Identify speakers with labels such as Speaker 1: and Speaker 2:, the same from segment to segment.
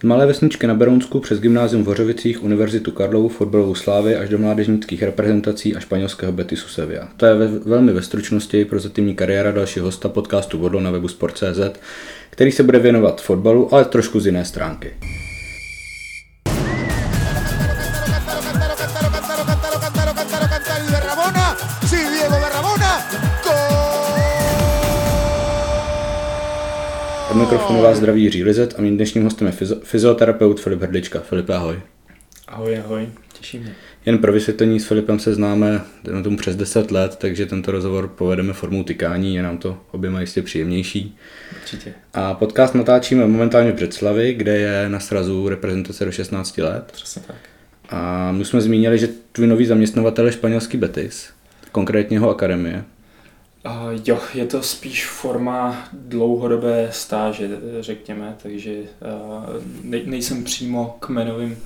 Speaker 1: Z malé vesničky na Berounsku přes gymnázium v Hořovicích, Univerzitu Karlovu, fotbalovou slávy až do mládežnických reprezentací a španělského Betisu Sevilla. To je ve, velmi ve stručnosti prozatímní kariéra dalšího hosta podcastu Vodlo na webu Sport.cz, který se bude věnovat fotbalu, ale trošku z jiné stránky. Od mikrofonu vás zdraví Jiří Lizet a mým dnešním hostem je fyzioterapeut Filip Hrdlička. Filip, ahoj.
Speaker 2: Ahoj, ahoj, těším mě.
Speaker 1: Jen pro vysvětlení s Filipem se známe na tomu přes 10 let, takže tento rozhovor povedeme formou tykání, je nám to oběma jistě příjemnější.
Speaker 2: Určitě.
Speaker 1: A podcast natáčíme momentálně v Břeclavi, kde je na srazu reprezentace do 16 let.
Speaker 2: Přesně tak.
Speaker 1: A my jsme zmínili, že tvůj nový zaměstnavatel je španělský Betis, konkrétně jeho akademie.
Speaker 2: Uh, jo, je to spíš forma dlouhodobé stáže, řekněme, takže uh, ne, nejsem přímo kmenovým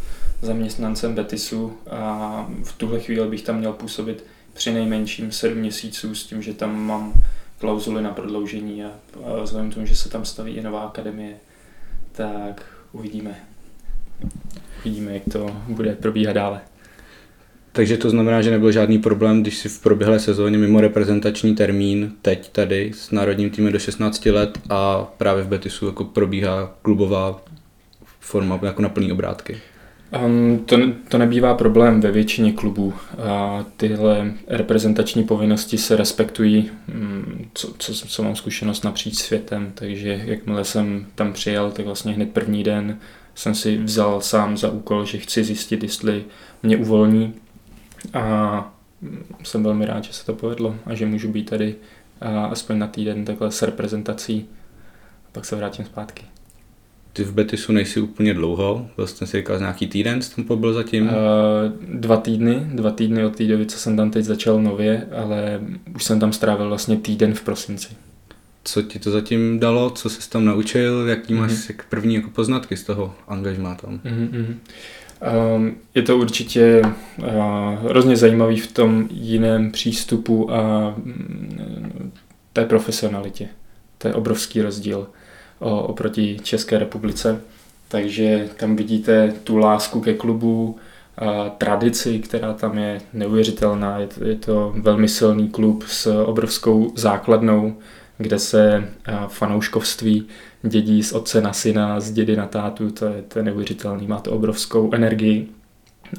Speaker 2: zaměstnancem Betisu a v tuhle chvíli bych tam měl působit při nejmenším 7 měsíců s tím, že tam mám klauzuly na prodloužení a, a vzhledem k tomu, že se tam staví i nová akademie, tak uvidíme. Uvidíme, jak to bude probíhat dále.
Speaker 1: Takže to znamená, že nebyl žádný problém, když si v proběhlé sezóně mimo reprezentační termín teď tady s národním týmem do 16 let a právě v Betisu jako probíhá klubová forma jako na plný obrátky.
Speaker 2: Um, to, to nebývá problém ve většině klubů. A tyhle reprezentační povinnosti se respektují, um, co, co, co mám zkušenost napříč světem, takže jakmile jsem tam přijel, tak vlastně hned první den jsem si vzal sám za úkol, že chci zjistit, jestli mě uvolní a jsem velmi rád, že se to povedlo a že můžu být tady aspoň na týden takhle s reprezentací a pak se vrátím zpátky.
Speaker 1: Ty v Betisu nejsi úplně dlouho, vlastně si říkal nějaký týden, jsi tam pobyl zatím? Uh,
Speaker 2: dva týdny, dva týdny od té doby, co jsem tam teď začal nově, ale už jsem tam strávil vlastně týden v prosinci.
Speaker 1: Co ti to zatím dalo, co jsi tam naučil, jaký máš mm-hmm. první jako poznatky z toho angažmá tam?
Speaker 2: Mm-hmm. Um, je to určitě uh, hrozně zajímavý v tom jiném přístupu a um, té profesionalitě. To je obrovský rozdíl oproti České republice. Takže tam vidíte tu lásku ke klubu, tradici, která tam je neuvěřitelná. Je to, je to velmi silný klub s obrovskou základnou, kde se fanouškovství dědí z otce na syna, z dědy na tátu, to je, to je neuvěřitelný, má to obrovskou energii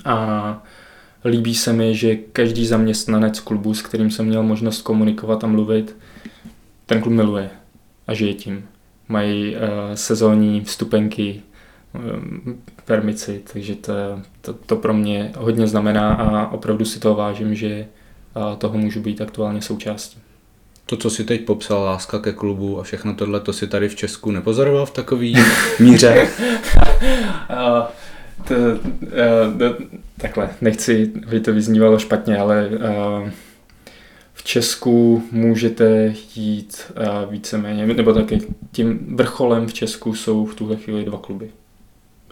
Speaker 2: a líbí se mi, že každý zaměstnanec klubu, s kterým jsem měl možnost komunikovat a mluvit, ten klub miluje a žije tím. Mají uh, sezónní vstupenky, um, permici, takže to, to, to pro mě hodně znamená a opravdu si to vážím, že uh, toho můžu být aktuálně součástí
Speaker 1: to, co si teď popsal, láska ke klubu a všechno tohle, to si tady v Česku nepozoroval v takový míře?
Speaker 2: uh, to, uh, to, takhle, nechci, aby to vyznívalo špatně, ale uh, v Česku můžete jít uh, víceméně, nebo taky tím vrcholem v Česku jsou v tuhle chvíli dva kluby.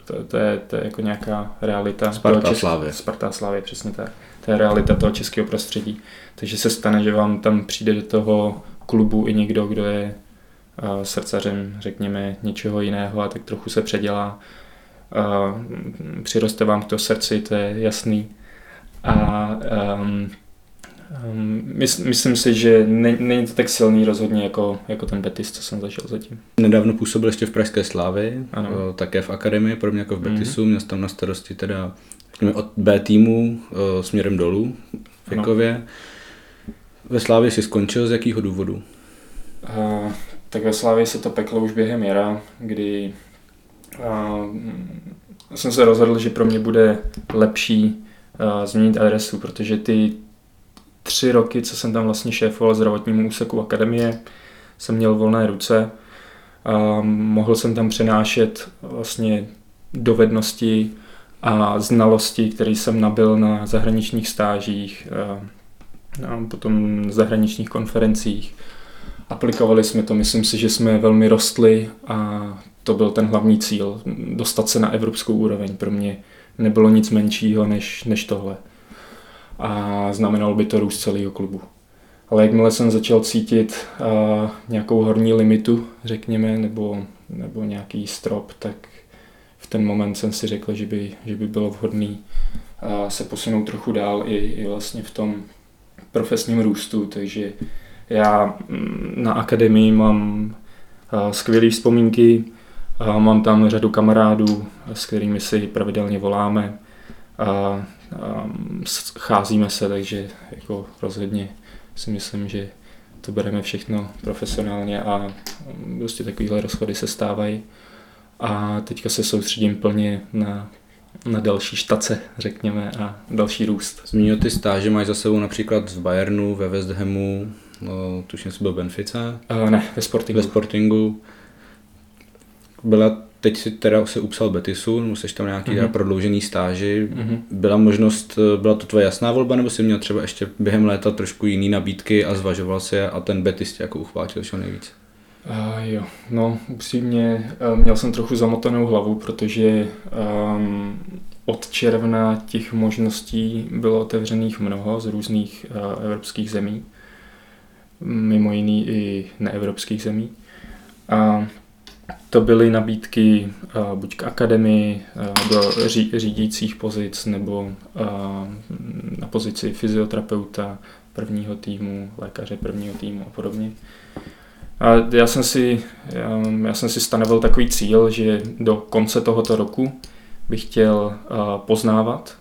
Speaker 2: To, to, je, to je jako nějaká realita.
Speaker 1: Sparta Slávě.
Speaker 2: Sparta Slávě, přesně tak. To je realita toho českého prostředí. Takže se stane, že vám tam přijde do toho klubu i někdo, kdo je uh, srdcařem, řekněme, něčeho jiného a tak trochu se předělá. Uh, přiroste vám k to srdci, to je jasný. A um, myslím si, že ne, není to tak silný rozhodně jako, jako ten Betis, co jsem zažil zatím.
Speaker 1: Nedávno působil ještě v Pražské Slávy, ano. také v akademii, pro mě jako v Betisu, mm-hmm. měl tam na starosti teda od B týmu směrem dolů věkově. Ano. Ve Slávě si skončil z jakého důvodu?
Speaker 2: Uh, tak ve Slávě se to peklo už během jara, kdy uh, jsem se rozhodl, že pro mě bude lepší uh, změnit adresu, protože ty tři roky, co jsem tam vlastně šéfoval zdravotnímu úseku akademie, jsem měl volné ruce a mohl jsem tam přenášet vlastně dovednosti a znalosti, které jsem nabil na zahraničních stážích, a potom zahraničních konferencích aplikovali jsme to. Myslím si, že jsme velmi rostli a to byl ten hlavní cíl, dostat se na evropskou úroveň. Pro mě nebylo nic menšího než, než tohle. A znamenalo by to růst celého klubu. Ale jakmile jsem začal cítit uh, nějakou horní limitu, řekněme, nebo, nebo nějaký strop, tak v ten moment jsem si řekl, že by, že by bylo vhodné uh, se posunout trochu dál i, i vlastně v tom profesním růstu. Takže já mm, na akademii mám uh, skvělé vzpomínky, uh, mám tam řadu kamarádů, s kterými si pravidelně voláme a scházíme se, takže jako rozhodně si myslím, že to bereme všechno profesionálně a prostě takovéhle rozchody se stávají. A teďka se soustředím plně na, na další štace, řekněme, a další růst.
Speaker 1: Zmínil ty stáže, máš za sebou například v Bayernu, ve West Hamu, no, tuším, jsi byl Benfica?
Speaker 2: Uh, ne, ve Sportingu.
Speaker 1: Ve Sportingu. Byla teď si teda se upsal Betisu, musíš tam nějaký mm-hmm. prodloužený stáži. Mm-hmm. Byla možnost, byla to tvoje jasná volba, nebo jsi měl třeba ještě během léta trošku jiný nabídky a zvažoval si je a ten Betis tě jako uchvátil čo nejvíc?
Speaker 2: Uh, jo, no upřímně uh, měl jsem trochu zamotanou hlavu, protože um, od června těch možností bylo otevřených mnoho z různých uh, evropských zemí, mimo jiný i neevropských zemí. A to byly nabídky uh, buď k akademii, uh, do ří, řídících pozic, nebo uh, na pozici fyzioterapeuta prvního týmu, lékaře prvního týmu a podobně. A já jsem si, já jsem si stanovil takový cíl, že do konce tohoto roku bych chtěl poznávat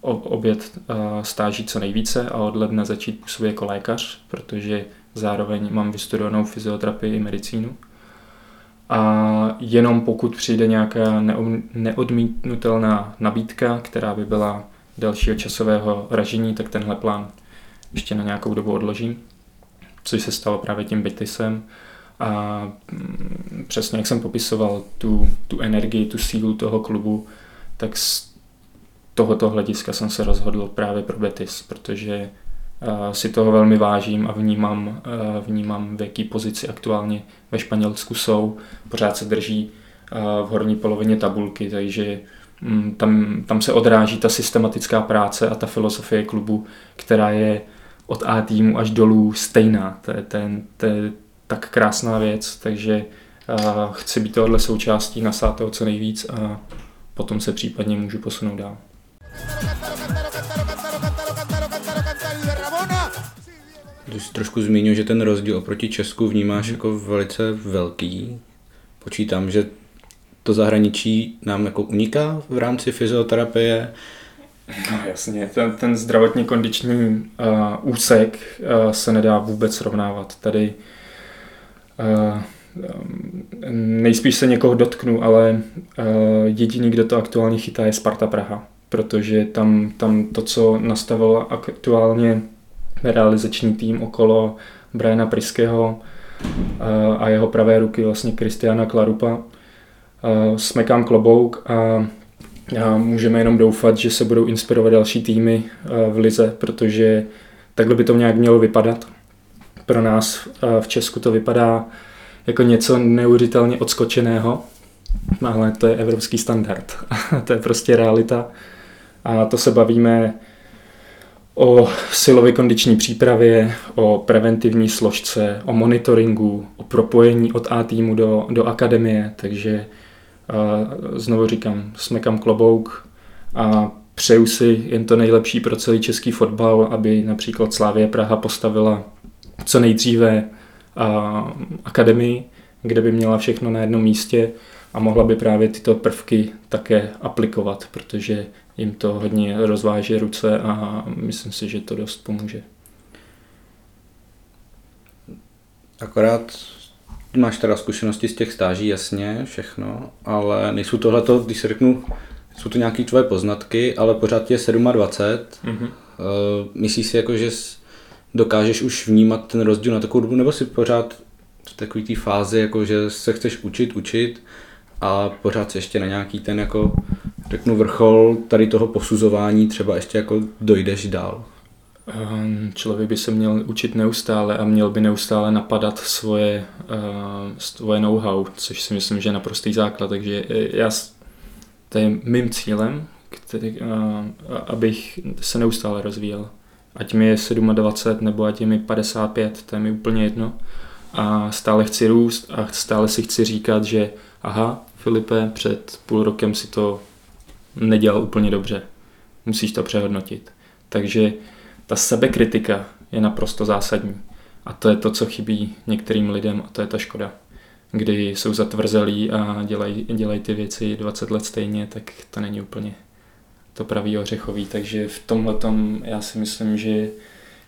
Speaker 2: obět stáží co nejvíce a od ledna začít působit jako lékař, protože zároveň mám vystudovanou fyzioterapii i medicínu. A jenom pokud přijde nějaká neodmítnutelná nabídka, která by byla dalšího časového ražení, tak tenhle plán ještě na nějakou dobu odložím, což se stalo právě tím Betisem. A mm, přesně jak jsem popisoval tu, tu energii, tu sílu toho klubu, tak z tohoto hlediska jsem se rozhodl právě pro Betis, protože si toho velmi vážím a vnímám, vnímám, v jaký pozici aktuálně ve Španělsku jsou. Pořád se drží v horní polovině tabulky, takže mm, tam, tam se odráží ta systematická práce a ta filozofie klubu, která je od A týmu až dolů stejná. To je, ten, to je tak krásná věc, takže chci být tohle součástí, nasát toho co nejvíc a potom se případně můžu posunout dál.
Speaker 1: Ty jsi trošku zmínil, že ten rozdíl oproti Česku vnímáš mm. jako velice velký. Počítám, že to zahraničí nám jako uniká v rámci fyzioterapie.
Speaker 2: No jasně, ten, ten zdravotně kondiční uh, úsek uh, se nedá vůbec srovnávat. Tady uh, nejspíš se někoho dotknu, ale uh, jediný, kdo to aktuálně chytá, je Sparta Praha, protože tam, tam to, co nastavilo aktuálně realizační tým okolo Briana Priského eh, a jeho pravé ruky vlastně Kristiana Klarupa. Eh, smekám klobouk a můžeme jenom doufat, že se budou inspirovat další týmy eh, v Lize, protože takhle by to nějak mělo vypadat. Pro nás v Česku to vypadá jako něco neuvěřitelně odskočeného, ale to je evropský standard. to je prostě realita. A to se bavíme o silové kondiční přípravě, o preventivní složce, o monitoringu, o propojení od A týmu do, do akademie, takže znovu říkám, smekám klobouk a přeju si jen to nejlepší pro celý český fotbal, aby například Slávě Praha postavila co nejdříve akademii, kde by měla všechno na jednom místě a mohla by právě tyto prvky také aplikovat, protože jim to hodně rozváží ruce a myslím si, že to dost pomůže.
Speaker 1: Akorát máš teda zkušenosti z těch stáží, jasně, všechno, ale nejsou tohleto, když se řeknu, jsou to nějaké tvoje poznatky, ale pořád je 27. Mm-hmm. Uh, myslíš si jako, že dokážeš už vnímat ten rozdíl na takovou dobu, nebo si pořád v takové té fázi, jako že se chceš učit, učit a pořád si ještě na nějaký ten jako řeknu vrchol tady toho posuzování třeba ještě jako dojdeš dál?
Speaker 2: Ehm, člověk by se měl učit neustále a měl by neustále napadat svoje, uh, svoje know-how, což si myslím, že je naprostý základ. Takže já, to je mým cílem, který, uh, abych se neustále rozvíjel. Ať mi je 27 nebo ať je mi 55, to je mi úplně jedno. A stále chci růst a stále si chci říkat, že aha, Filipe, před půl rokem si to nedělal úplně dobře. Musíš to přehodnotit. Takže ta sebekritika je naprosto zásadní. A to je to, co chybí některým lidem a to je ta škoda. Kdy jsou zatvrzelí a dělají, dělají ty věci 20 let stejně, tak to není úplně to pravý ořechový. Takže v tomhle já si myslím, že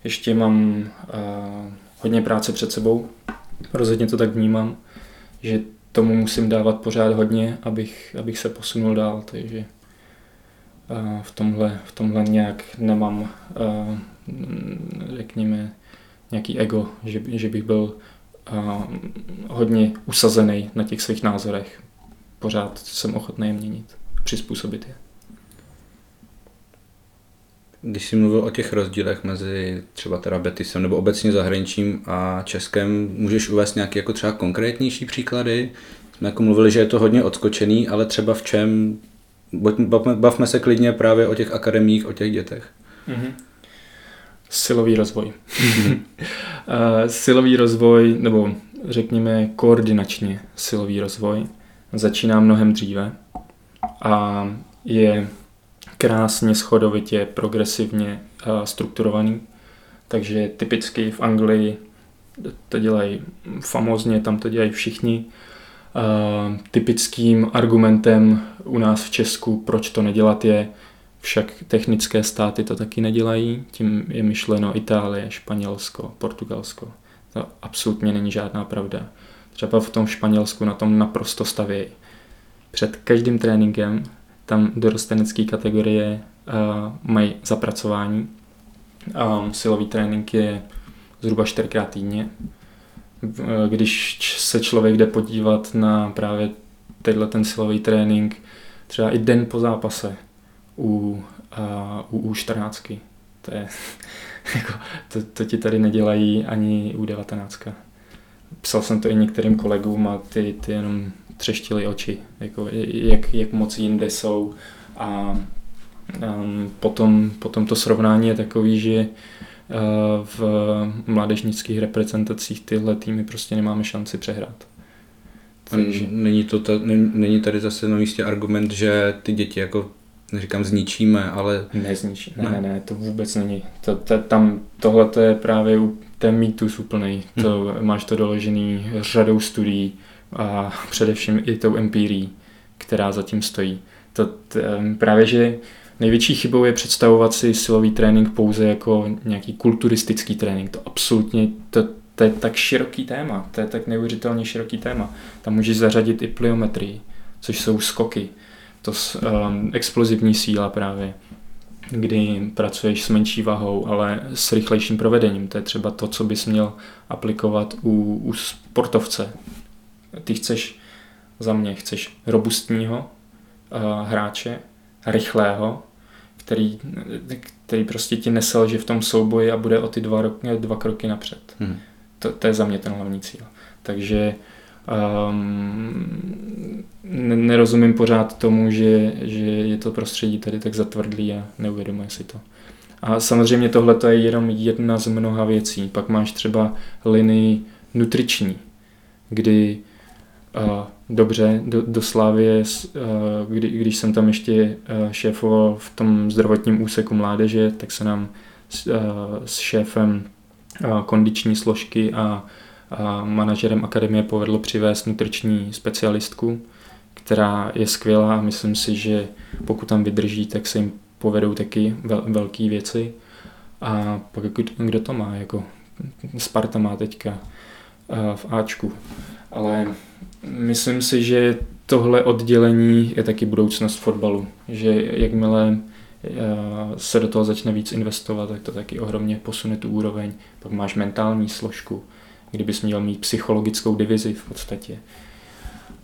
Speaker 2: ještě mám uh, hodně práce před sebou. Rozhodně to tak vnímám, že tomu musím dávat pořád hodně, abych, abych se posunul dál. Takže v tomhle, v tomhle nějak nemám, řekněme, nějaký ego, že, že bych byl hodně usazený na těch svých názorech. Pořád jsem ochotný je měnit, přizpůsobit je.
Speaker 1: Když jsi mluvil o těch rozdílech mezi třeba teda Betisem nebo obecně zahraničím a Českem, můžeš uvést nějaké jako třeba konkrétnější příklady? Jsme jako mluvili, že je to hodně odskočený, ale třeba v čem bavme se klidně právě o těch akademiích, o těch dětech. Mm-hmm.
Speaker 2: Silový rozvoj. Mm-hmm. silový rozvoj, nebo řekněme koordinačně silový rozvoj, začíná mnohem dříve a je krásně schodovitě, progresivně strukturovaný. Takže typicky v Anglii to dělají famozně, tam to dělají všichni typickým argumentem u nás v Česku, proč to nedělat je, však technické státy to taky nedělají, tím je myšleno Itálie, Španělsko, Portugalsko. To absolutně není žádná pravda. Třeba v tom Španělsku na tom naprosto stavějí. Před každým tréninkem tam dorostenecké kategorie uh, mají zapracování. Um, silový trénink je zhruba čtyřikrát týdně, když se člověk jde podívat na právě tenhle ten silový trénink, třeba i den po zápase u, a, u U14. To, je, jako, to, to ti tady nedělají ani u 19. Psal jsem to i některým kolegům a ty, ty jenom třeštili oči, jako, jak, jak moc jinde jsou a um, potom, potom to srovnání je takový, že v mládežnických reprezentacích tyhle týmy prostě nemáme šanci přehrát.
Speaker 1: Takže... Není, to ta, není tady zase na místě argument, že ty děti jako neříkám zničíme, ale...
Speaker 2: Nezničí, ne, ne, ne, to vůbec není. To, to, tam, tohle to je právě ten mýtus úplný. To, hmm. Máš to doložený řadou studií a především i tou empírií, která zatím stojí. To, to, právě, že Největší chybou je představovat si silový trénink pouze jako nějaký kulturistický trénink. To absolutně, to, to je tak široký téma, to je tak neuvěřitelně široký téma. Tam můžeš zařadit i pliometrii, což jsou skoky, to um, explozivní síla právě, kdy pracuješ s menší vahou, ale s rychlejším provedením. To je třeba to, co bys měl aplikovat u, u sportovce. Ty chceš, za mě, chceš robustního uh, hráče, rychlého, který, který prostě ti neselže v tom souboji a bude o ty dva, roky, dva kroky napřed. Hmm. To, to je za mě ten hlavní cíl. Takže um, nerozumím pořád tomu, že, že je to prostředí tady tak zatvrdlý a neuvědomuje si to. A samozřejmě tohle je jenom jedna z mnoha věcí. Pak máš třeba linii nutriční, kdy uh, dobře do, do Slávie, kdy, když jsem tam ještě šéfoval v tom zdravotním úseku mládeže, tak se nám s, s šéfem kondiční složky a, a manažerem akademie povedlo přivést nutriční specialistku, která je skvělá a myslím si, že pokud tam vydrží, tak se jim povedou taky vel, velké věci. A pak kdo to má, jako Sparta má teďka v Ačku. Ale myslím si, že tohle oddělení je taky budoucnost fotbalu. Že jakmile eh, se do toho začne víc investovat, tak to taky ohromně posune tu úroveň. Pak máš mentální složku, kdybys měl mít psychologickou divizi v podstatě.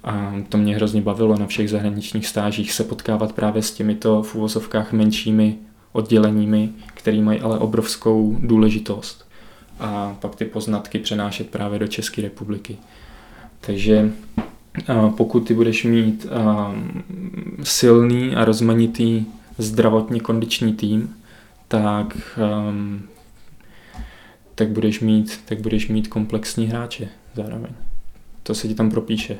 Speaker 2: A to mě hrozně bavilo na všech zahraničních stážích se potkávat právě s těmito v úvozovkách menšími odděleními, které mají ale obrovskou důležitost a pak ty poznatky přenášet právě do České republiky. Takže pokud ty budeš mít silný a rozmanitý zdravotně kondiční tým, tak, tak, budeš mít, tak budeš mít komplexní hráče zároveň. To se ti tam propíše.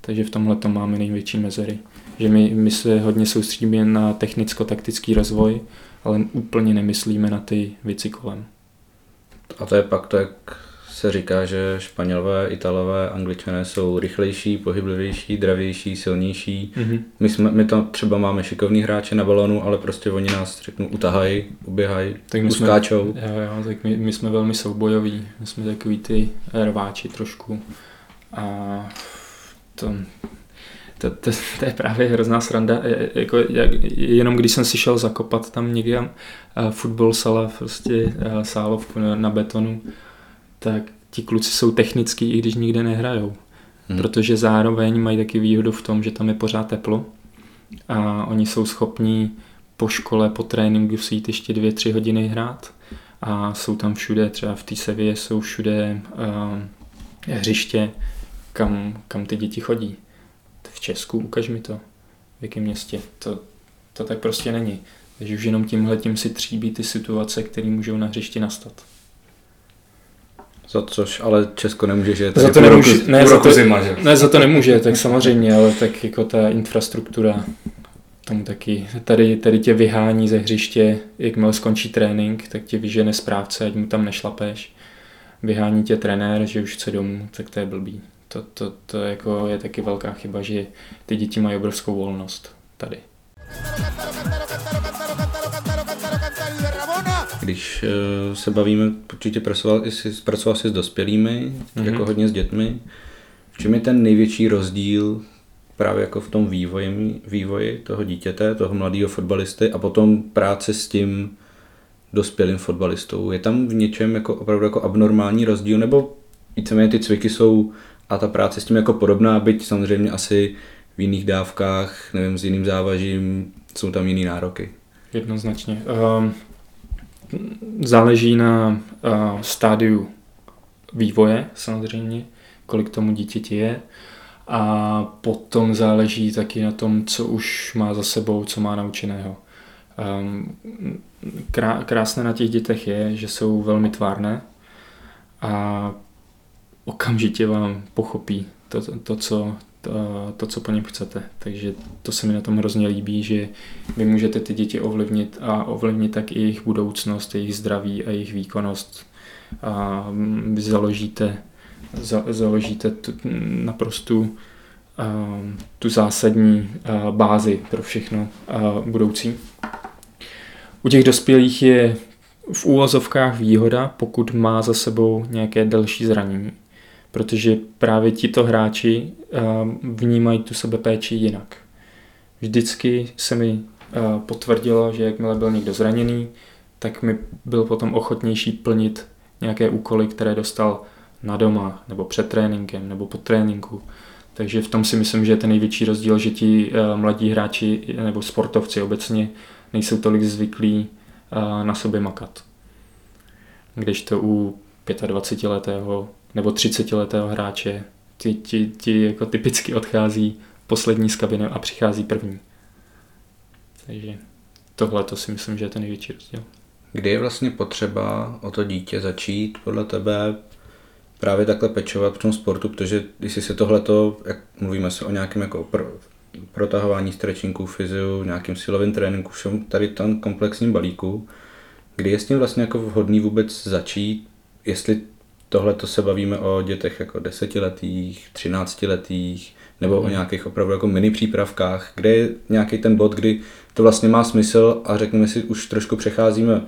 Speaker 2: Takže v tomhle to máme největší mezery. Že my, my se hodně soustředíme na technicko-taktický rozvoj, ale úplně nemyslíme na ty věci kolem.
Speaker 1: A to je pak to, jak se říká, že Španělové, Italové, Angličané jsou rychlejší, pohyblivější, dravější, silnější. Mm-hmm. My, jsme, my tam třeba máme šikovní hráče na balonu, ale prostě oni nás řeknu utahají, uběhají, tak my uskáčou.
Speaker 2: Jsme, jo, jo, tak my, my jsme velmi soubojoví, my jsme takový ty rváči trošku. A to, to, to, to je právě hrozná sranda. Jako, jak, jenom když jsem si šel zakopat tam někde uh, fotbal sala, prostě uh, sálovku na, na betonu, tak ti kluci jsou technický, i když nikde nehrajou. Hmm. Protože zároveň mají taky výhodu v tom, že tam je pořád teplo a oni jsou schopní po škole, po tréninku si jít ještě dvě, tři hodiny hrát a jsou tam všude, třeba v té Sevě jsou všude uh, hřiště, kam, kam ty děti chodí. V Česku, ukaž mi to, v jakém městě. To, to tak prostě není. Takže už jenom tímhle tím si tříbí ty situace, které můžou na hřišti nastat.
Speaker 1: Za což ale Česko nemůže, že
Speaker 2: za to nemůže, roku, ne, za to, zima, že? ne, za to nemůže, tak samozřejmě, ale tak jako ta infrastruktura tomu taky. Tady, tady tě vyhání ze hřiště, jakmile skončí trénink, tak tě vyžene správce, ať mu tam nešlapeš. Vyhání tě trenér, že už chce domů, tak to je blbý. To, to, to jako je taky velká chyba, že ty děti mají obrovskou volnost tady.
Speaker 1: Když uh, se bavíme, určitě pracoval, pracoval jsi s dospělými, mm-hmm. jako hodně s dětmi. V čem je ten největší rozdíl právě jako v tom vývoji, vývoji toho dítěte, toho mladého fotbalisty a potom práce s tím dospělým fotbalistou. Je tam v něčem jako opravdu jako abnormální rozdíl, nebo víceméně ty cviky jsou a ta práce s tím jako podobná, byť samozřejmě asi v jiných dávkách, nevím, s jiným závažím, jsou tam jiný nároky.
Speaker 2: Jednoznačně. Um, záleží na uh, stádiu vývoje samozřejmě, kolik tomu dítěti je a potom záleží taky na tom, co už má za sebou, co má naučeného. Um, krá, krásné na těch dětech je, že jsou velmi tvárné a okamžitě vám pochopí to, to, to co, to, to, co po něm chcete. Takže to se mi na tom hrozně líbí, že vy můžete ty děti ovlivnit a ovlivnit tak i jejich budoucnost, jejich zdraví a jejich výkonnost. A vy založíte, za, založíte tu, naprosto tu zásadní bázi pro všechno budoucí. U těch dospělých je v úvozovkách výhoda, pokud má za sebou nějaké další zranění protože právě tito hráči eh, vnímají tu sebepéči jinak. Vždycky se mi eh, potvrdilo, že jakmile byl někdo zraněný, tak mi byl potom ochotnější plnit nějaké úkoly, které dostal na doma, nebo před tréninkem, nebo po tréninku. Takže v tom si myslím, že je ten největší rozdíl, že ti eh, mladí hráči nebo sportovci obecně nejsou tolik zvyklí na sobě makat. Když to u 25-letého nebo 30-letého hráče. Ti, ti, ti jako typicky odchází poslední z kabiny a přichází první. Takže tohle to si myslím, že je ten největší rozdíl.
Speaker 1: Kdy je vlastně potřeba o to dítě začít podle tebe právě takhle pečovat v tom sportu, protože když si se tohleto, jak mluvíme se o nějakém jako pro, protahování stretchingů, fyziu, nějakým silovým tréninku, všem tady tam komplexním balíku, kdy je s tím vlastně jako vhodný vůbec začít, jestli tohle to se bavíme o dětech jako desetiletých, třináctiletých, nebo mm. o mhm. nějakých opravdu jako mini přípravkách, kde je nějaký ten bod, kdy to vlastně má smysl a řekněme si, už trošku přecházíme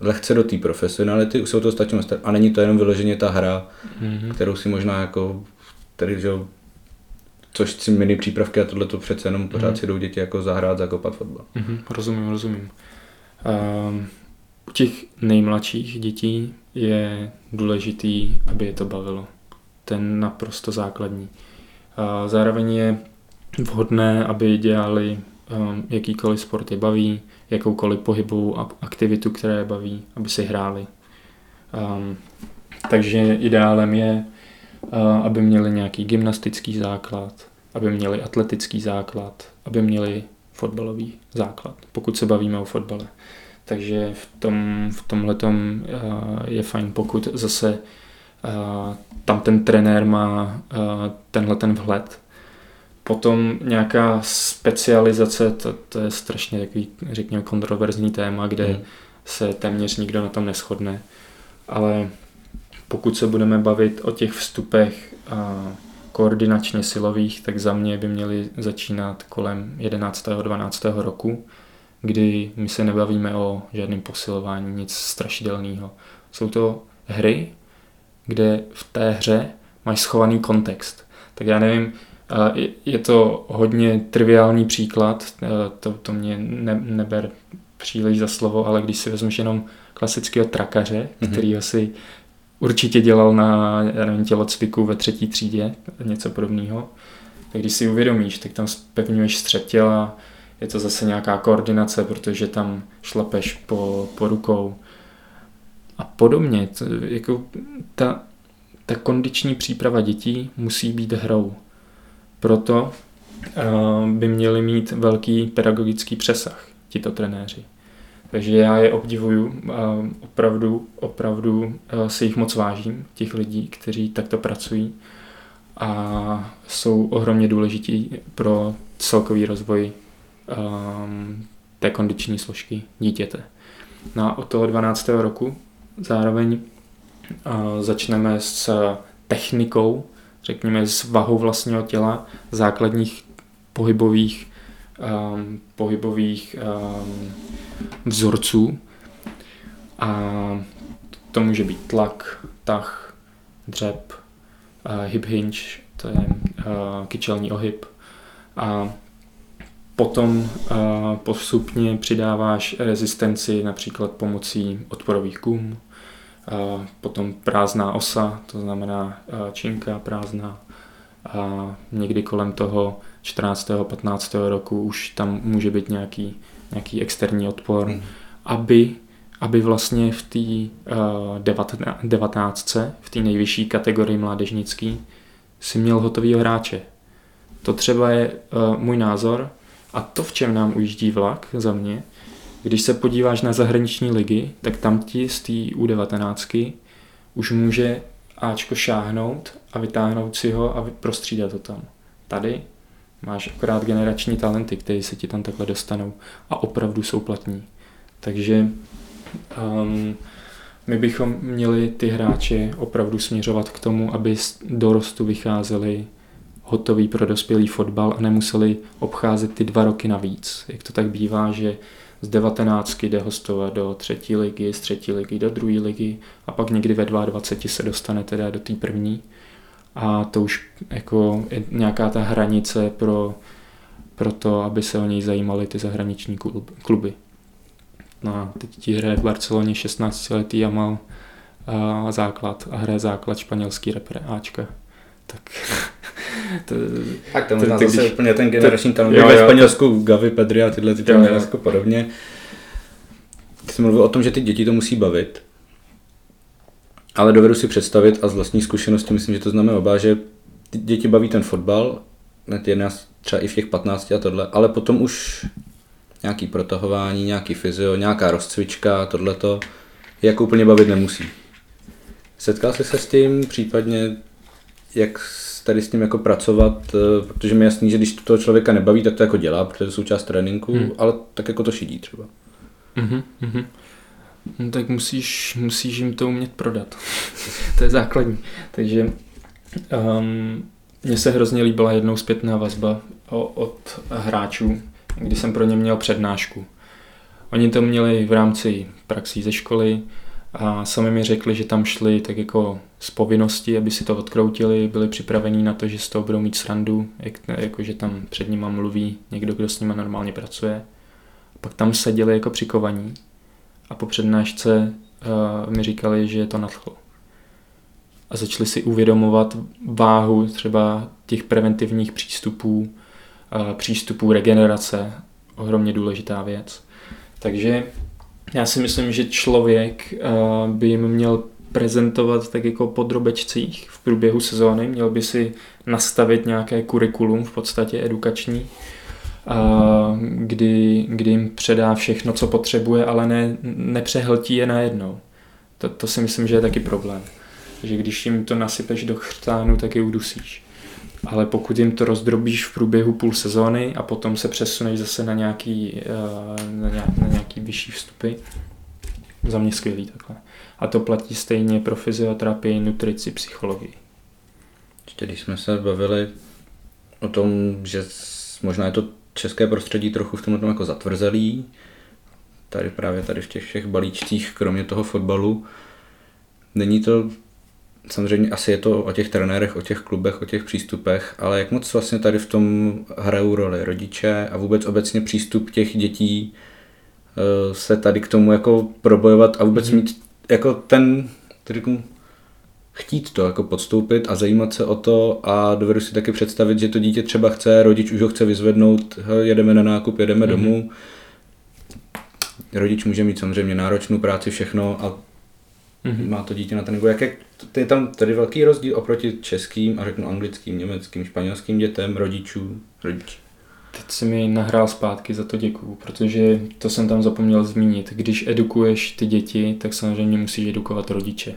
Speaker 1: lehce do té profesionality, už se o to stačíme a není to jenom vyloženě ta hra, mm. kterou si možná jako, tedy, že což si mini přípravky a tohle to přece jenom pořád mm. si jdou děti jako zahrát, zakopat fotbal.
Speaker 2: Mm, rozumím, rozumím. Um, u těch nejmladších dětí je důležitý, aby je to bavilo. Ten naprosto základní. A zároveň je vhodné, aby dělali um, jakýkoliv sport je baví, jakoukoliv pohybovou aktivitu, která je baví, aby si hráli. Um, takže ideálem je, uh, aby měli nějaký gymnastický základ, aby měli atletický základ, aby měli fotbalový základ, pokud se bavíme o fotbale. Takže v, tom, v tomhletom uh, je fajn, pokud zase uh, tam ten trenér má uh, tenhle ten vhled. Potom nějaká specializace, to, to je strašně takový, řekněme, kontroverzní téma, kde hmm. se téměř nikdo na tom neschodne. Ale pokud se budeme bavit o těch vstupech uh, koordinačně silových, tak za mě by měly začínat kolem 11. 12. roku, kdy my se nebavíme o žádném posilování, nic strašidelného. Jsou to hry, kde v té hře máš schovaný kontext. Tak já nevím, je to hodně triviální příklad, to, to mě ne, neber příliš za slovo, ale když si vezmeš jenom klasického trakaře, mm-hmm. kterýho si určitě dělal na já nevím, tělocviku ve třetí třídě, něco podobného, tak když si uvědomíš, tak tam spevňuješ střed těla, je to zase nějaká koordinace, protože tam šlapeš po, po rukou a podobně. To, jako ta, ta kondiční příprava dětí musí být hrou. Proto uh, by měli mít velký pedagogický přesah, tito trenéři. Takže já je obdivuju a opravdu, opravdu uh, si jich moc vážím, těch lidí, kteří takto pracují a jsou ohromně důležití pro celkový rozvoj um, té kondiční složky dítěte. No a od toho 12. roku zároveň uh, začneme s technikou, řekněme s vahou vlastního těla, základních pohybových, um, pohybových um, vzorců. A to může být tlak, tah, dřep, uh, hip hinge, to je uh, kyčelní ohyb. A Potom uh, postupně přidáváš rezistenci například pomocí odporových gum, uh, potom prázdná osa, to znamená uh, činka prázdná a někdy kolem toho 14. 15. roku už tam může být nějaký, nějaký externí odpor, hmm. aby, aby vlastně v té uh, 19. v té nejvyšší kategorii mládežnický si měl hotovýho hráče. To třeba je uh, můj názor, a to, v čem nám ujíždí vlak za mě, když se podíváš na zahraniční ligy, tak tam ti z té U19 už může Ačko šáhnout a vytáhnout si ho a prostřídat to tam. Tady máš akorát generační talenty, které se ti tam takhle dostanou a opravdu jsou platní. Takže um, my bychom měli ty hráče opravdu směřovat k tomu, aby z dorostu vycházeli hotový pro dospělý fotbal a nemuseli obcházet ty dva roky navíc. Jak to tak bývá, že z 19 jde hostovat do třetí ligy, z třetí ligy do druhé ligy a pak někdy ve 22 se dostane teda do té první. A to už jako je nějaká ta hranice pro, pro to, aby se o něj zajímali ty zahraniční kluby. No a teď ti hraje v Barceloně 16 letý a mal a základ a hraje základ španělský repre Ačka. Tak
Speaker 1: to, tak to možná to, zase když, úplně ten generační talent. Ve Španělsku Gavi, Pedri a tyhle ty tam jako podobně. Ty jsi mluvil o tom, že ty děti to musí bavit, ale dovedu si představit a z vlastní zkušenosti myslím, že to známe oba, že ty děti baví ten fotbal, hned je nás třeba i v těch 15 a tohle, ale potom už nějaký protahování, nějaký fyzio, nějaká rozcvička, tohleto, jako úplně bavit nemusí. Setkal jsi se s tím, případně jak tady s tím jako pracovat, eh, protože mi jasný, že když to toho člověka nebaví, tak to jako dělá, protože to je součást tréninku, hmm. ale tak jako to šidí třeba.
Speaker 2: Mm-hmm, mm-hmm. No, tak musíš, musíš jim to umět prodat. to je základní. Takže um, mně se hrozně líbila jednou zpětná vazba od hráčů, kdy jsem pro ně měl přednášku. Oni to měli v rámci praxí ze školy, a sami mi řekli, že tam šli tak jako z povinnosti, aby si to odkroutili, byli připravení na to, že z toho budou mít srandu, jak, jako že tam před nima mluví někdo, kdo s nima normálně pracuje. Pak tam seděli jako přikovaní a po přednášce uh, mi říkali, že je to nadchlo. A začali si uvědomovat váhu třeba těch preventivních přístupů, uh, přístupů regenerace ohromně důležitá věc. Takže já si myslím, že člověk uh, by jim měl prezentovat tak jako po drobečcích v průběhu sezóny, měl by si nastavit nějaké kurikulum v podstatě edukační, kdy, kdy jim předá všechno, co potřebuje, ale ne, nepřehltí je najednou. To, to si myslím, že je taky problém. Že když jim to nasypeš do chřtánu, tak je udusíš. Ale pokud jim to rozdrobíš v průběhu půl sezóny a potom se přesuneš zase na nějaký, na nějaký, na nějaký vyšší vstupy, za mě skvělý takhle. A to platí stejně pro fyzioterapii, nutrici, psychologii.
Speaker 1: Ještě když jsme se bavili o tom, že možná je to české prostředí trochu v tomhle jako zatvrzelý, tady právě tady v těch všech balíčcích, kromě toho fotbalu, není to samozřejmě asi je to o těch trenérech, o těch klubech, o těch přístupech, ale jak moc vlastně tady v tom hrajou roli rodiče a vůbec obecně přístup těch dětí eh, se tady k tomu jako probojovat a vůbec mhm. mít jako ten, řeknu, chtít to jako podstoupit a zajímat se o to a dovedu si taky představit, že to dítě třeba chce, rodič už ho chce vyzvednout, jedeme na nákup, jedeme mm-hmm. domů. Rodič může mít samozřejmě náročnou práci, všechno a mm-hmm. má to dítě na ten Jak je, je tam tady velký rozdíl oproti českým a řeknu anglickým, německým, španělským dětem, rodičů, rodičů.
Speaker 2: Teď si mi nahrál zpátky, za to děkuju, protože to jsem tam zapomněl zmínit. Když edukuješ ty děti, tak samozřejmě musíš edukovat rodiče.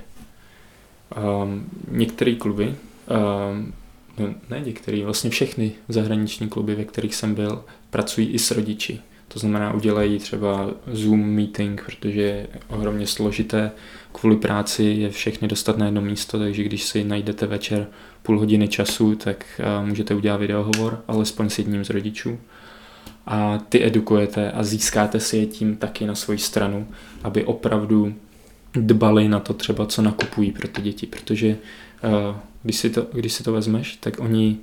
Speaker 2: Um, některé kluby, um, no, ne některé, vlastně všechny zahraniční kluby, ve kterých jsem byl, pracují i s rodiči. To znamená, udělají třeba Zoom meeting, protože je ohromně složité kvůli práci je všechny dostat na jedno místo, takže když si najdete večer půl hodiny času, tak uh, můžete udělat videohovor, alespoň s jedním z rodičů. A ty edukujete a získáte si je tím taky na svoji stranu, aby opravdu dbali na to třeba, co nakupují pro ty děti, protože uh, když, si to, když si to vezmeš, tak oni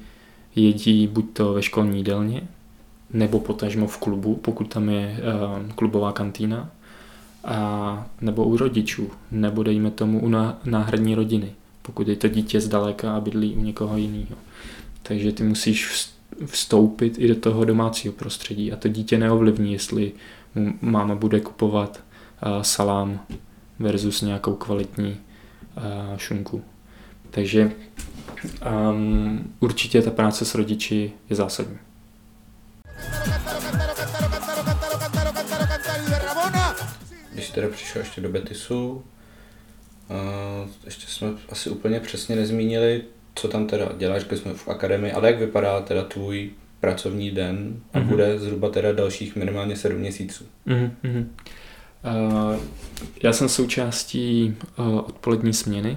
Speaker 2: jedí buď to ve školní jídelně, nebo potažmo v klubu, pokud tam je uh, klubová kantýna, a, nebo u rodičů, nebo dejme tomu u náhradní rodiny, pokud je to dítě zdaleka a bydlí u někoho jiného. Takže ty musíš vstoupit i do toho domácího prostředí a to dítě neovlivní, jestli mu máma bude kupovat uh, salám versus nějakou kvalitní uh, šunku. Takže um, určitě ta práce s rodiči je zásadní.
Speaker 1: Když teda přišel ještě do Betisu, uh, ještě jsme asi úplně přesně nezmínili, co tam teda děláš, když jsme v akademii, ale jak vypadá teda tvůj pracovní den a mm-hmm. bude zhruba teda dalších minimálně 7 měsíců.
Speaker 2: Mm-hmm. Uh, já jsem součástí uh, odpolední směny,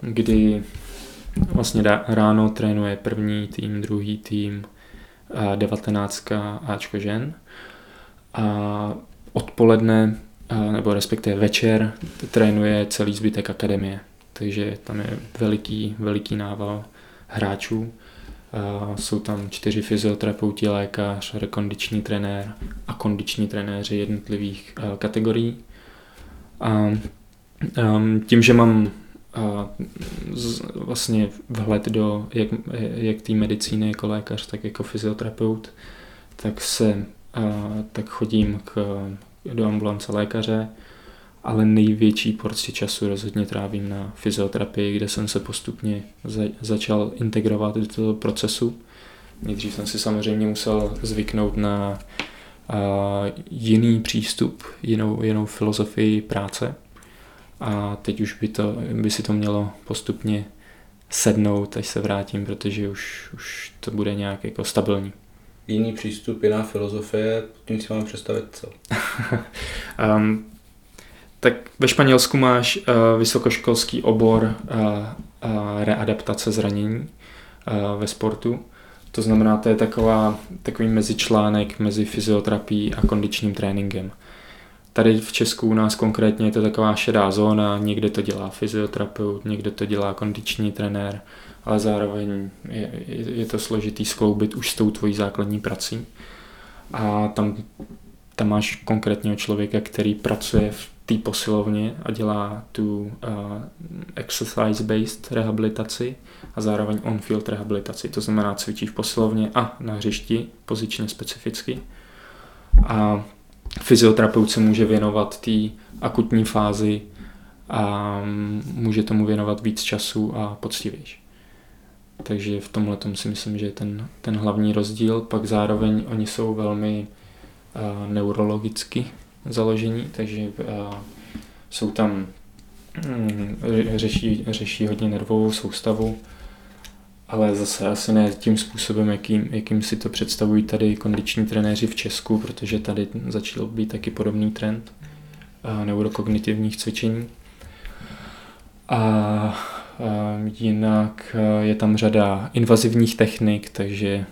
Speaker 2: kdy vlastně ráno trénuje první tým, druhý tým, devatenáctka Ačko žen a odpoledne, nebo respektive večer, trénuje celý zbytek akademie. Takže tam je veliký, veliký nával hráčů jsou tam čtyři fyzioterapeuti, lékař, rekondiční trenér a kondiční trenéři jednotlivých kategorií. A tím, že mám vlastně vhled do jak, jak té medicíny jako lékař, tak jako fyzioterapeut, tak se tak chodím k, do ambulance lékaře, ale největší porci času rozhodně trávím na fyzioterapii, kde jsem se postupně za, začal integrovat do toho procesu. Nejdřív jsem si samozřejmě musel zvyknout na a, jiný přístup, jinou, jinou filozofii práce a teď už by, to, by si to mělo postupně sednout, až se vrátím, protože už, už to bude nějak jako stabilní.
Speaker 1: Jiný přístup, jiná filozofie, tím si máme představit co?
Speaker 2: um, tak ve Španělsku máš uh, vysokoškolský obor uh, uh, readaptace zranění uh, ve sportu. To znamená, to je taková, takový mezičlánek mezi fyzioterapií a kondičním tréninkem. Tady v Česku u nás konkrétně je to taková šedá zóna, někde to dělá fyzioterapeut, někde to dělá kondiční trenér, ale zároveň je, je to složitý skloubit už s tou tvojí základní prací. A tam, tam máš konkrétního člověka, který pracuje v té posilovně a dělá tu uh, exercise-based rehabilitaci a zároveň on-field rehabilitaci. To znamená cvičí v posilovně a na hřišti pozičně specificky. a fyzioterapeut se může věnovat té akutní fázi a může tomu věnovat víc času a poctivější. Takže v tomhle si myslím, že je ten, ten hlavní rozdíl. Pak zároveň oni jsou velmi uh, neurologicky založení, takže uh, jsou tam um, řeší, řeší hodně nervovou soustavu, ale zase asi ne tím způsobem, jakým, jakým si to představují tady kondiční trenéři v Česku, protože tady začal být taky podobný trend uh, neurokognitivních cvičení. A jinak je tam řada invazivních technik, takže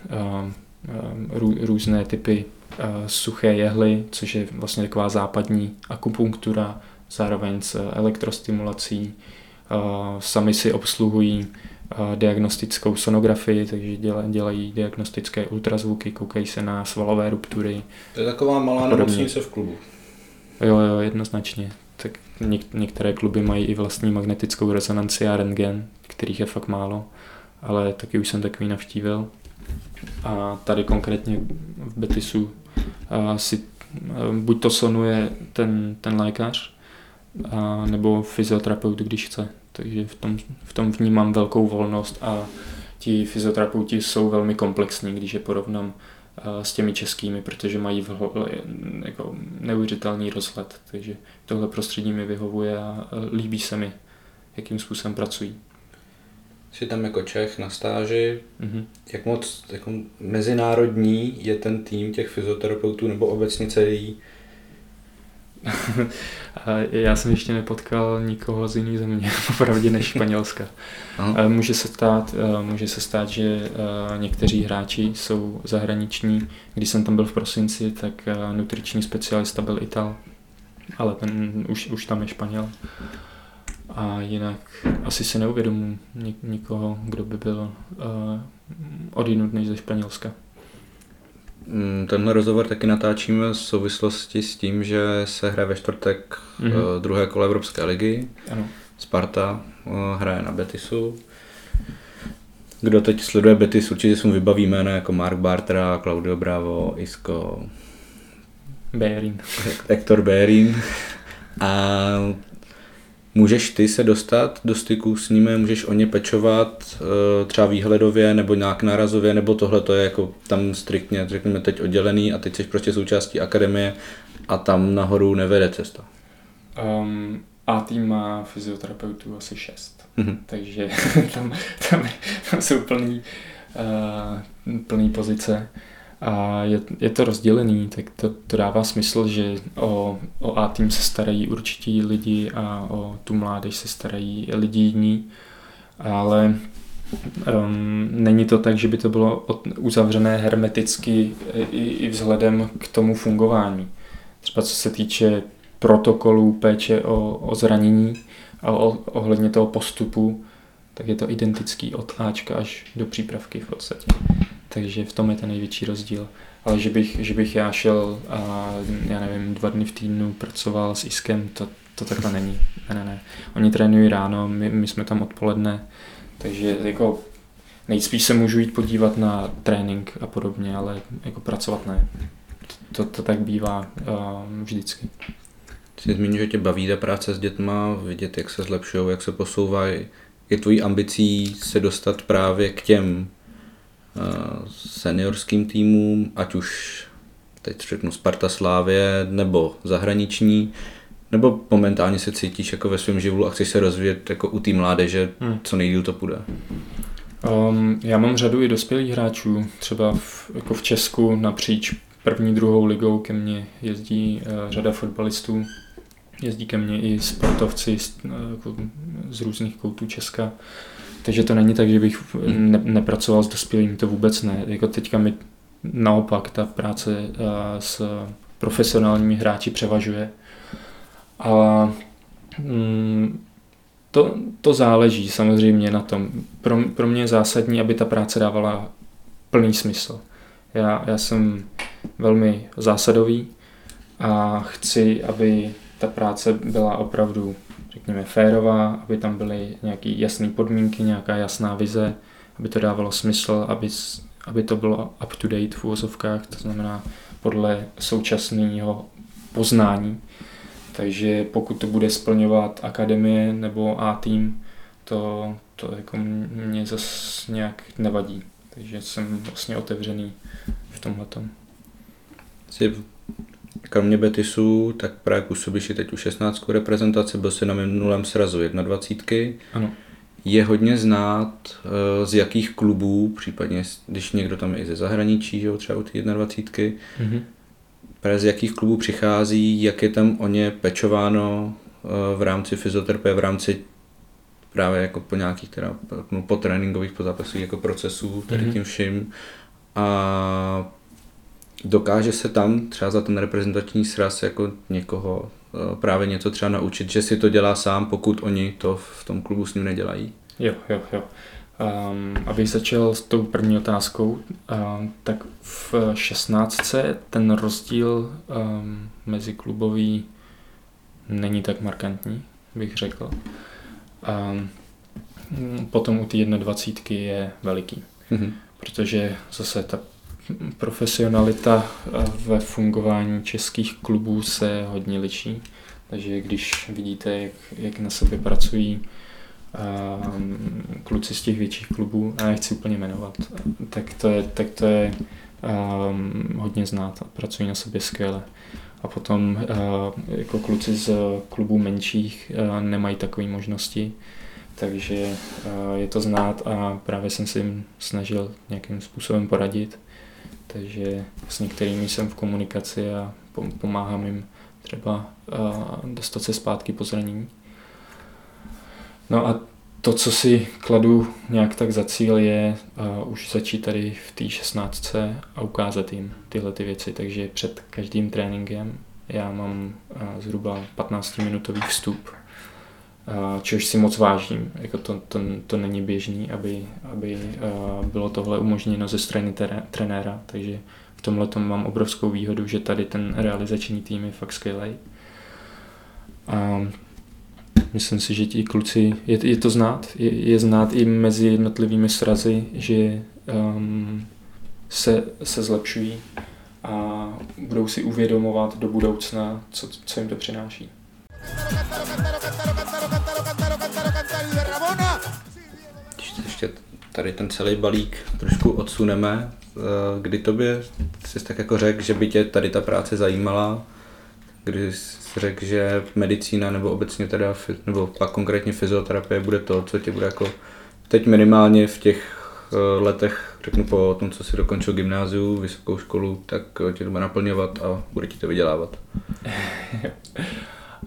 Speaker 2: různé typy suché jehly, což je vlastně taková západní akupunktura, zároveň s elektrostimulací. Sami si obsluhují diagnostickou sonografii, takže dělají diagnostické ultrazvuky, koukají se na svalové ruptury.
Speaker 1: To je taková malá nemocnice v klubu.
Speaker 2: Jo, jo, jednoznačně tak něk- některé kluby mají i vlastní magnetickou rezonanci a rentgen, kterých je fakt málo, ale taky už jsem takový navštívil. A tady konkrétně v Betisu a si buď to sonuje ten, ten lékař, a, nebo fyzioterapeut, když chce. Takže v tom, v tom vnímám velkou volnost a ti fyzioterapeuti jsou velmi komplexní, když je porovnám s těmi českými, protože mají vho, jako neuvěřitelný rozhled, takže tohle prostředí mi vyhovuje a líbí se mi, jakým způsobem pracují.
Speaker 1: Jsi tam jako Čech na stáži, mm-hmm. jak moc jako mezinárodní je ten tým těch fyzioterapeutů nebo obecně celý
Speaker 2: Já jsem ještě nepotkal nikoho z jiné země, opravdu než Španělska. Aha. Může se, stát, může se stát, že někteří hráči jsou zahraniční. Když jsem tam byl v prosinci, tak nutriční specialista byl Ital, ale ten už, už tam je Španěl. A jinak asi se neuvědomu nikoho, kdo by byl uh, odinut než ze Španělska.
Speaker 1: Mm, tenhle rozhovor taky natáčíme v souvislosti s tím, že se hraje ve čtvrtek mm-hmm. druhé kolo Evropské ligy. Ano. Sparta eh, hraje na Betisu. Kdo teď sleduje Betis, určitě se mu vybaví jména jako Mark Bartra, Claudio Bravo, Isco,
Speaker 2: Bérin.
Speaker 1: Hector Bérin. A Můžeš ty se dostat do styku s nimi, můžeš o ně pečovat eh, třeba výhledově nebo nějak nárazově, nebo tohle to je jako tam striktně, řekněme teď oddělený a teď jsi prostě součástí akademie a tam nahoru nevede cesta.
Speaker 2: Um, a tým má fyzioterapeutů asi šest, mm-hmm. takže tam, tam, tam jsou plný, uh, plný pozice a je, je to rozdělený, tak to, to dává smysl, že o, o A tým se starají určití lidi a o tu mládež se starají lidi jiní, ale um, není to tak, že by to bylo od, uzavřené hermeticky i, i vzhledem k tomu fungování. Třeba co se týče protokolů péče o, o zranění a o, ohledně toho postupu, tak je to identický od Ačka až do přípravky v podstatě. Takže v tom je ten největší rozdíl. Ale že bych, že bych já šel a já nevím, dva dny v týdnu pracoval s Iskem, to, to takhle není. Ne, ne, ne. Oni trénují ráno, my, my jsme tam odpoledne, takže jako nejspíš se můžu jít podívat na trénink a podobně, ale jako pracovat ne. To, to tak bývá uh, vždycky.
Speaker 1: Jsi zmínil, že tě baví ta práce s dětma, vidět, jak se zlepšují, jak se posouvají. Je tvojí ambicí se dostat právě k těm seniorským týmům, ať už teď řeknu Sparta Slávě nebo zahraniční, nebo momentálně se cítíš jako ve svém živlu a chceš se rozvíjet jako u té mládeže, hmm. co nejdíl to půjde?
Speaker 2: Um, já mám řadu i dospělých hráčů, třeba v, jako v Česku napříč první, druhou ligou ke mně jezdí uh, řada fotbalistů, jezdí ke mně i sportovci z, uh, z různých koutů Česka. Takže to není tak, že bych ne, nepracoval s dospělými, to vůbec ne. Jako teďka mi naopak ta práce uh, s profesionálními hráči převažuje. A mm, to, to záleží samozřejmě na tom. Pro, pro mě je zásadní, aby ta práce dávala plný smysl. Já, já jsem velmi zásadový a chci, aby ta práce byla opravdu řekněme, férová, aby tam byly nějaké jasné podmínky, nějaká jasná vize, aby to dávalo smysl, aby, aby to bylo up to date v úvozovkách, to znamená podle současného poznání. Takže pokud to bude splňovat akademie nebo A tým, to, to jako mě zase nějak nevadí. Takže jsem vlastně otevřený v tomhle.
Speaker 1: Jsi kromě Betisu, tak právě působíš i teď u 16 reprezentace, byl jsi na minulém srazu 21.
Speaker 2: Ano.
Speaker 1: Je hodně znát, eh, z jakých klubů, případně když někdo tam je i ze zahraničí, že jo, třeba u té 21. Mm-hmm. Právě z jakých klubů přichází, jak je tam o ně pečováno eh, v rámci fyzioterapie, v rámci právě jako po nějakých teda, no, po tréninkových, po zápasových jako procesů, tady mm-hmm. tím vším. A dokáže se tam třeba za ten reprezentační sraz jako někoho eh, právě něco třeba naučit, že si to dělá sám, pokud oni to v tom klubu s ním nedělají?
Speaker 2: Jo, jo, jo. Um, abych začal s tou první otázkou, um, tak v 16. ten rozdíl um, mezi klubový není tak markantní, bych řekl. Um, potom u té 21 je veliký, mm-hmm. protože zase ta profesionalita ve fungování českých klubů se hodně liší. Takže když vidíte, jak, jak na sebe pracují um, kluci z těch větších klubů, a nechci úplně jmenovat, tak to je, tak to je um, hodně znát a pracují na sobě skvěle. A potom uh, jako kluci z klubů menších uh, nemají takové možnosti, takže uh, je to znát a právě jsem si jim snažil nějakým způsobem poradit takže s některými jsem v komunikaci a pomáhám jim třeba dostat se zpátky po zranění. No a to, co si kladu nějak tak za cíl, je uh, už začít tady v té 16 a ukázat jim tyhle ty věci. Takže před každým tréninkem já mám uh, zhruba 15-minutový vstup, čehož si moc vážím. Jako to, to, to není běžný, aby, aby bylo tohle umožněno ze strany trenéra, takže v tomhle tom mám obrovskou výhodu, že tady ten realizační tým je fakt skvělý. A myslím si, že ti kluci, je, je to znát, je, je znát i mezi jednotlivými srazy, že um, se, se zlepšují a budou si uvědomovat do budoucna, co, co jim to přináší.
Speaker 1: Tady ten celý balík trošku odsuneme, eh, kdy tobě jsi tak jako řekl, že by tě tady ta práce zajímala, kdy jsi řekl, že medicína nebo obecně teda, nebo pak konkrétně fyzioterapie bude to, co tě bude jako teď minimálně v těch eh, letech, řeknu po tom, co si dokončil gymnáziu, vysokou školu, tak tě to bude naplňovat a bude ti to vydělávat.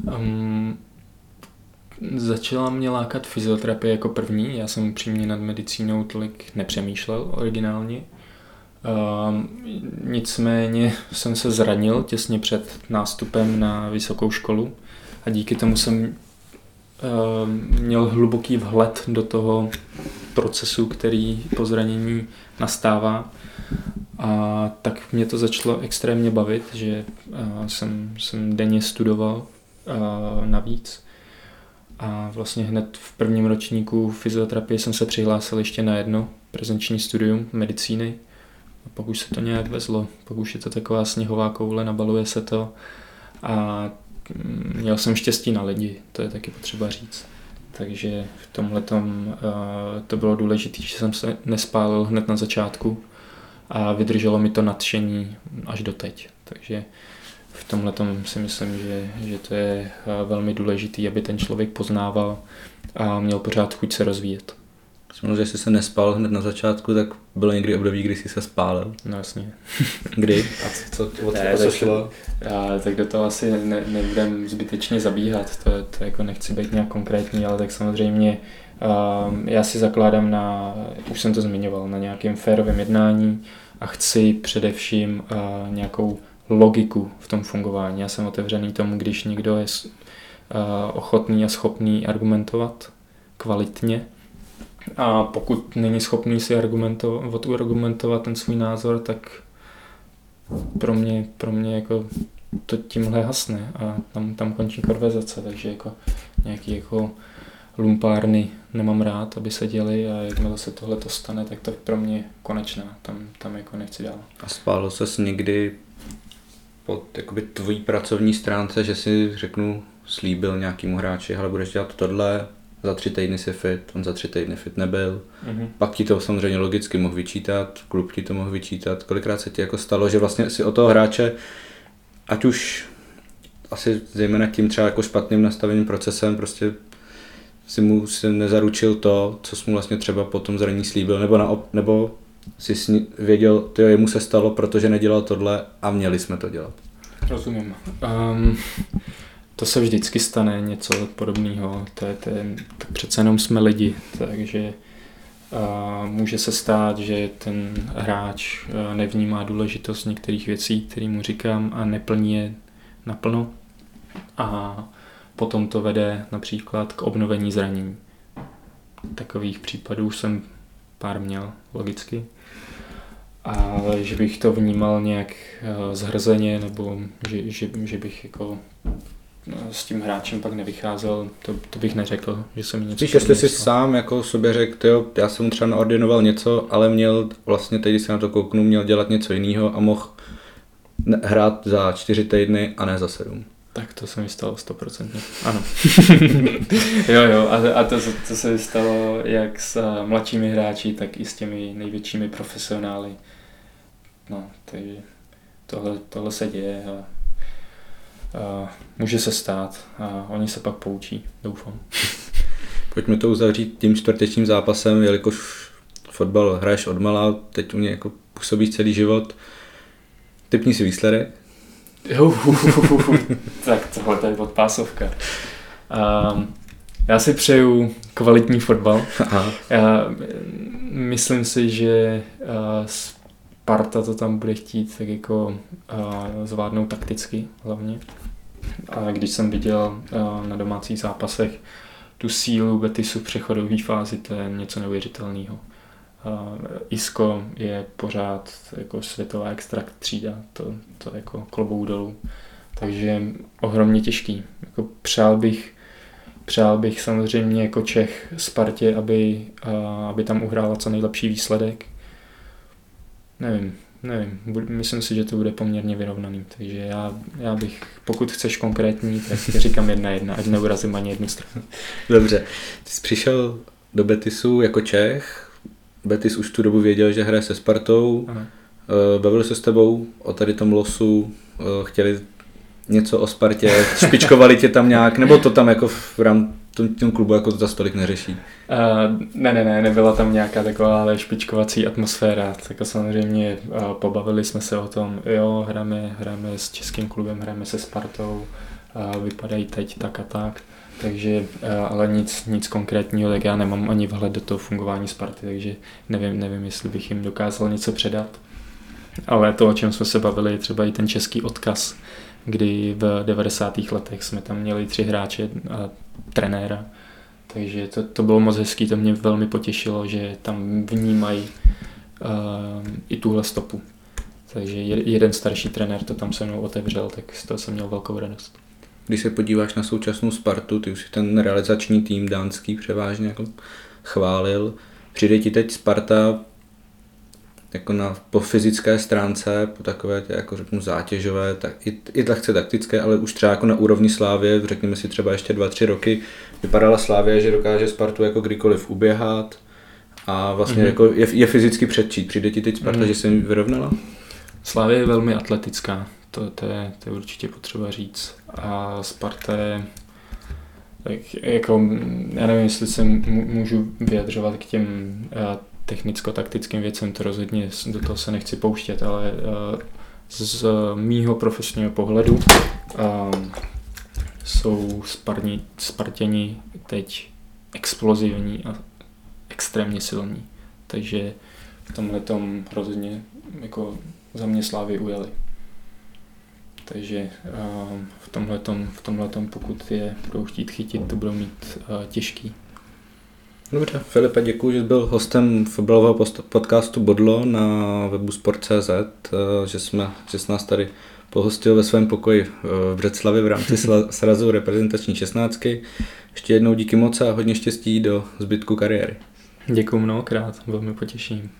Speaker 2: um, Začala mě lákat fyzioterapie jako první, já jsem upřímně nad medicínou tolik nepřemýšlel originálně. Uh, nicméně jsem se zranil těsně před nástupem na vysokou školu a díky tomu jsem uh, měl hluboký vhled do toho procesu, který po zranění nastává. A tak mě to začalo extrémně bavit, že uh, jsem, jsem denně studoval uh, navíc a vlastně hned v prvním ročníku fyzioterapie jsem se přihlásil ještě na jedno prezenční studium medicíny. A pak už se to nějak vezlo. Pak už je to taková sněhová koule, nabaluje se to. A měl jsem štěstí na lidi, to je taky potřeba říct. Takže v tomhle uh, to bylo důležité, že jsem se nespálil hned na začátku a vydrželo mi to nadšení až do teď. Takže v tomhle si myslím, že, že to je eh, velmi důležité, aby ten člověk poznával a měl pořád chuť se rozvíjet.
Speaker 1: Samozřejmě, že jsi se nespal hned na začátku, tak bylo někdy období, kdy jsi se spálil.
Speaker 2: No jasně.
Speaker 1: Kdy? A co, co,
Speaker 2: ne, co šlo? Já, tak do toho asi ne, nebudem zbytečně zabíhat, to, to jako nechci být nějak konkrétní, ale tak samozřejmě uh, já si zakládám na, už jsem to zmiňoval, na nějakém férovém jednání a chci především uh, nějakou logiku v tom fungování. Já jsem otevřený tomu, když někdo je uh, ochotný a schopný argumentovat kvalitně a pokud není schopný si argumentovat, argumentovat ten svůj názor, tak pro mě, pro mě jako to tímhle hasne a tam, tam končí konverzace, takže jako nějaký jako lumpárny nemám rád, aby se děli a jakmile se tohle to stane, tak to pro mě konečná, tam, tam jako nechci dál.
Speaker 1: A spálo se někdy po jakoby tvojí pracovní stránce, že si řeknu, slíbil nějakýmu hráči, ale budeš dělat tohle, za tři týdny si fit, on za tři týdny fit nebyl. Mm-hmm. Pak ti to samozřejmě logicky mohl vyčítat, klub ti to mohl vyčítat. Kolikrát se ti jako stalo, že vlastně si o toho hráče, ať už asi zejména tím třeba jako špatným nastaveným procesem, prostě si mu si nezaručil to, co jsi mu vlastně třeba potom zraní slíbil, nebo, na, nebo si sni, věděl, to jemu se stalo, protože nedělal tohle a měli jsme to dělat.
Speaker 2: Rozumím. Um, to se vždycky stane něco podobného. To je, to je, tak přece jenom jsme lidi, takže uh, může se stát, že ten hráč uh, nevnímá důležitost některých věcí, které mu říkám a neplní je naplno. A potom to vede například k obnovení zranění. Takových případů jsem pár měl, logicky. Ale že bych to vnímal nějak zhrzeně, nebo že, že, že bych jako s tím hráčem pak nevycházel, to, to bych neřekl, že jsem něco...
Speaker 1: Víš, jestli jsi sám jako sobě řekl, jo, já jsem třeba naordinoval něco, ale měl vlastně teď, když se na to kouknu, měl dělat něco jiného a mohl hrát za čtyři týdny a ne za sedm.
Speaker 2: Tak to se mi stalo stoprocentně. Ano. jo, jo, a, a to, to se stalo jak s mladšími hráči, tak i s těmi největšími profesionály. No, takže tohle, tohle se děje a, a může se stát a oni se pak poučí, doufám.
Speaker 1: Pojďme to uzavřít tím čtvrtečním zápasem, jelikož fotbal hraješ od malá, teď u mě jako působí celý život. Typni si výsledek.
Speaker 2: tak tohle je podpásovka. Um, já si přeju kvalitní fotbal. Aha. Já myslím si, že uh, Sparta to tam bude chtít tak jako uh, zvládnout takticky hlavně. A když jsem viděl uh, na domácích zápasech tu sílu Betisu v přechodové fázi, to je něco neuvěřitelného. Isko je pořád jako světová extrakt třída, to, to jako klobou dolů. Takže ohromně těžký. Jako přál bych, přál bych samozřejmě jako Čech Spartě, aby, aby tam uhrála co nejlepší výsledek. Nevím, nevím, myslím si, že to bude poměrně vyrovnaný, takže já, já bych, pokud chceš konkrétní, tak říkám jedna jedna, ať neurazím ani jednu stranu.
Speaker 1: Dobře, ty jsi přišel do Betisu jako Čech, Betis už tu dobu věděl, že hraje se Spartou, Aha. Eh, bavili se s tebou o tady tom losu, eh, chtěli něco o Spartě, špičkovali tě tam nějak, nebo to tam jako v rámci tom klubu jako to za stolik neřeší?
Speaker 2: Uh, ne, ne, ne, nebyla tam nějaká taková ale špičkovací atmosféra, tak samozřejmě uh, pobavili jsme se o tom, jo, hrajeme, hrajeme s českým klubem, hrajeme se Spartou, uh, vypadají teď tak a tak. Takže, eh, ale nic, nic konkrétního, tak já nemám ani vhled do toho fungování Sparty, takže nevím, nevím, jestli bych jim dokázal něco předat. Ale to, o čem jsme se bavili, je třeba i ten český odkaz, kdy v 90. letech jsme tam měli tři hráče a trenéra. Takže to, to bylo moc hezký, to mě velmi potěšilo, že tam vnímají uh, i tuhle stopu. Takže jeden starší trenér to tam se mnou otevřel, tak z toho jsem měl velkou radost
Speaker 1: když se podíváš na současnou Spartu, ty už si ten realizační tým dánský převážně jako chválil. Přijde ti teď Sparta jako na, po fyzické stránce, po takové tě, jako řeknu zátěžové, tak i, i lehce taktické, ale už třeba jako na úrovni Slávě, řekněme si třeba ještě dva, tři roky, vypadala Slávě, že dokáže Spartu jako kdykoliv uběhat a vlastně mm-hmm. jako je, je fyzicky předčít. Přijde ti teď Sparta, mm-hmm. že se jim vyrovnala?
Speaker 2: Slávě je velmi atletická to, to, je, to je určitě potřeba říct. A Sparta je, tak jako, já nevím, jestli se můžu vyjadřovat k těm eh, technicko-taktickým věcem, to rozhodně do toho se nechci pouštět, ale eh, z mýho profesního pohledu eh, jsou Sparni, Spartěni teď explozivní a extrémně silní. Takže v tomhle tom rozhodně jako za mě Slávy ujeli. Takže ehm, v tomhletom, v tomhletom, pokud je budou chtít chytit, to budou mít eh, těžký.
Speaker 1: Dobře, Filipe, děkuji, že jsi byl hostem fotbalového podcastu Bodlo na webu Sport.cz, eh, že, jsme, že jsi nás tady pohostil ve svém pokoji eh, v Břeclavě v rámci srazu reprezentační šestnáctky. Ještě jednou díky moc a hodně štěstí do zbytku kariéry.
Speaker 2: Děkuji mnohokrát, velmi potěším.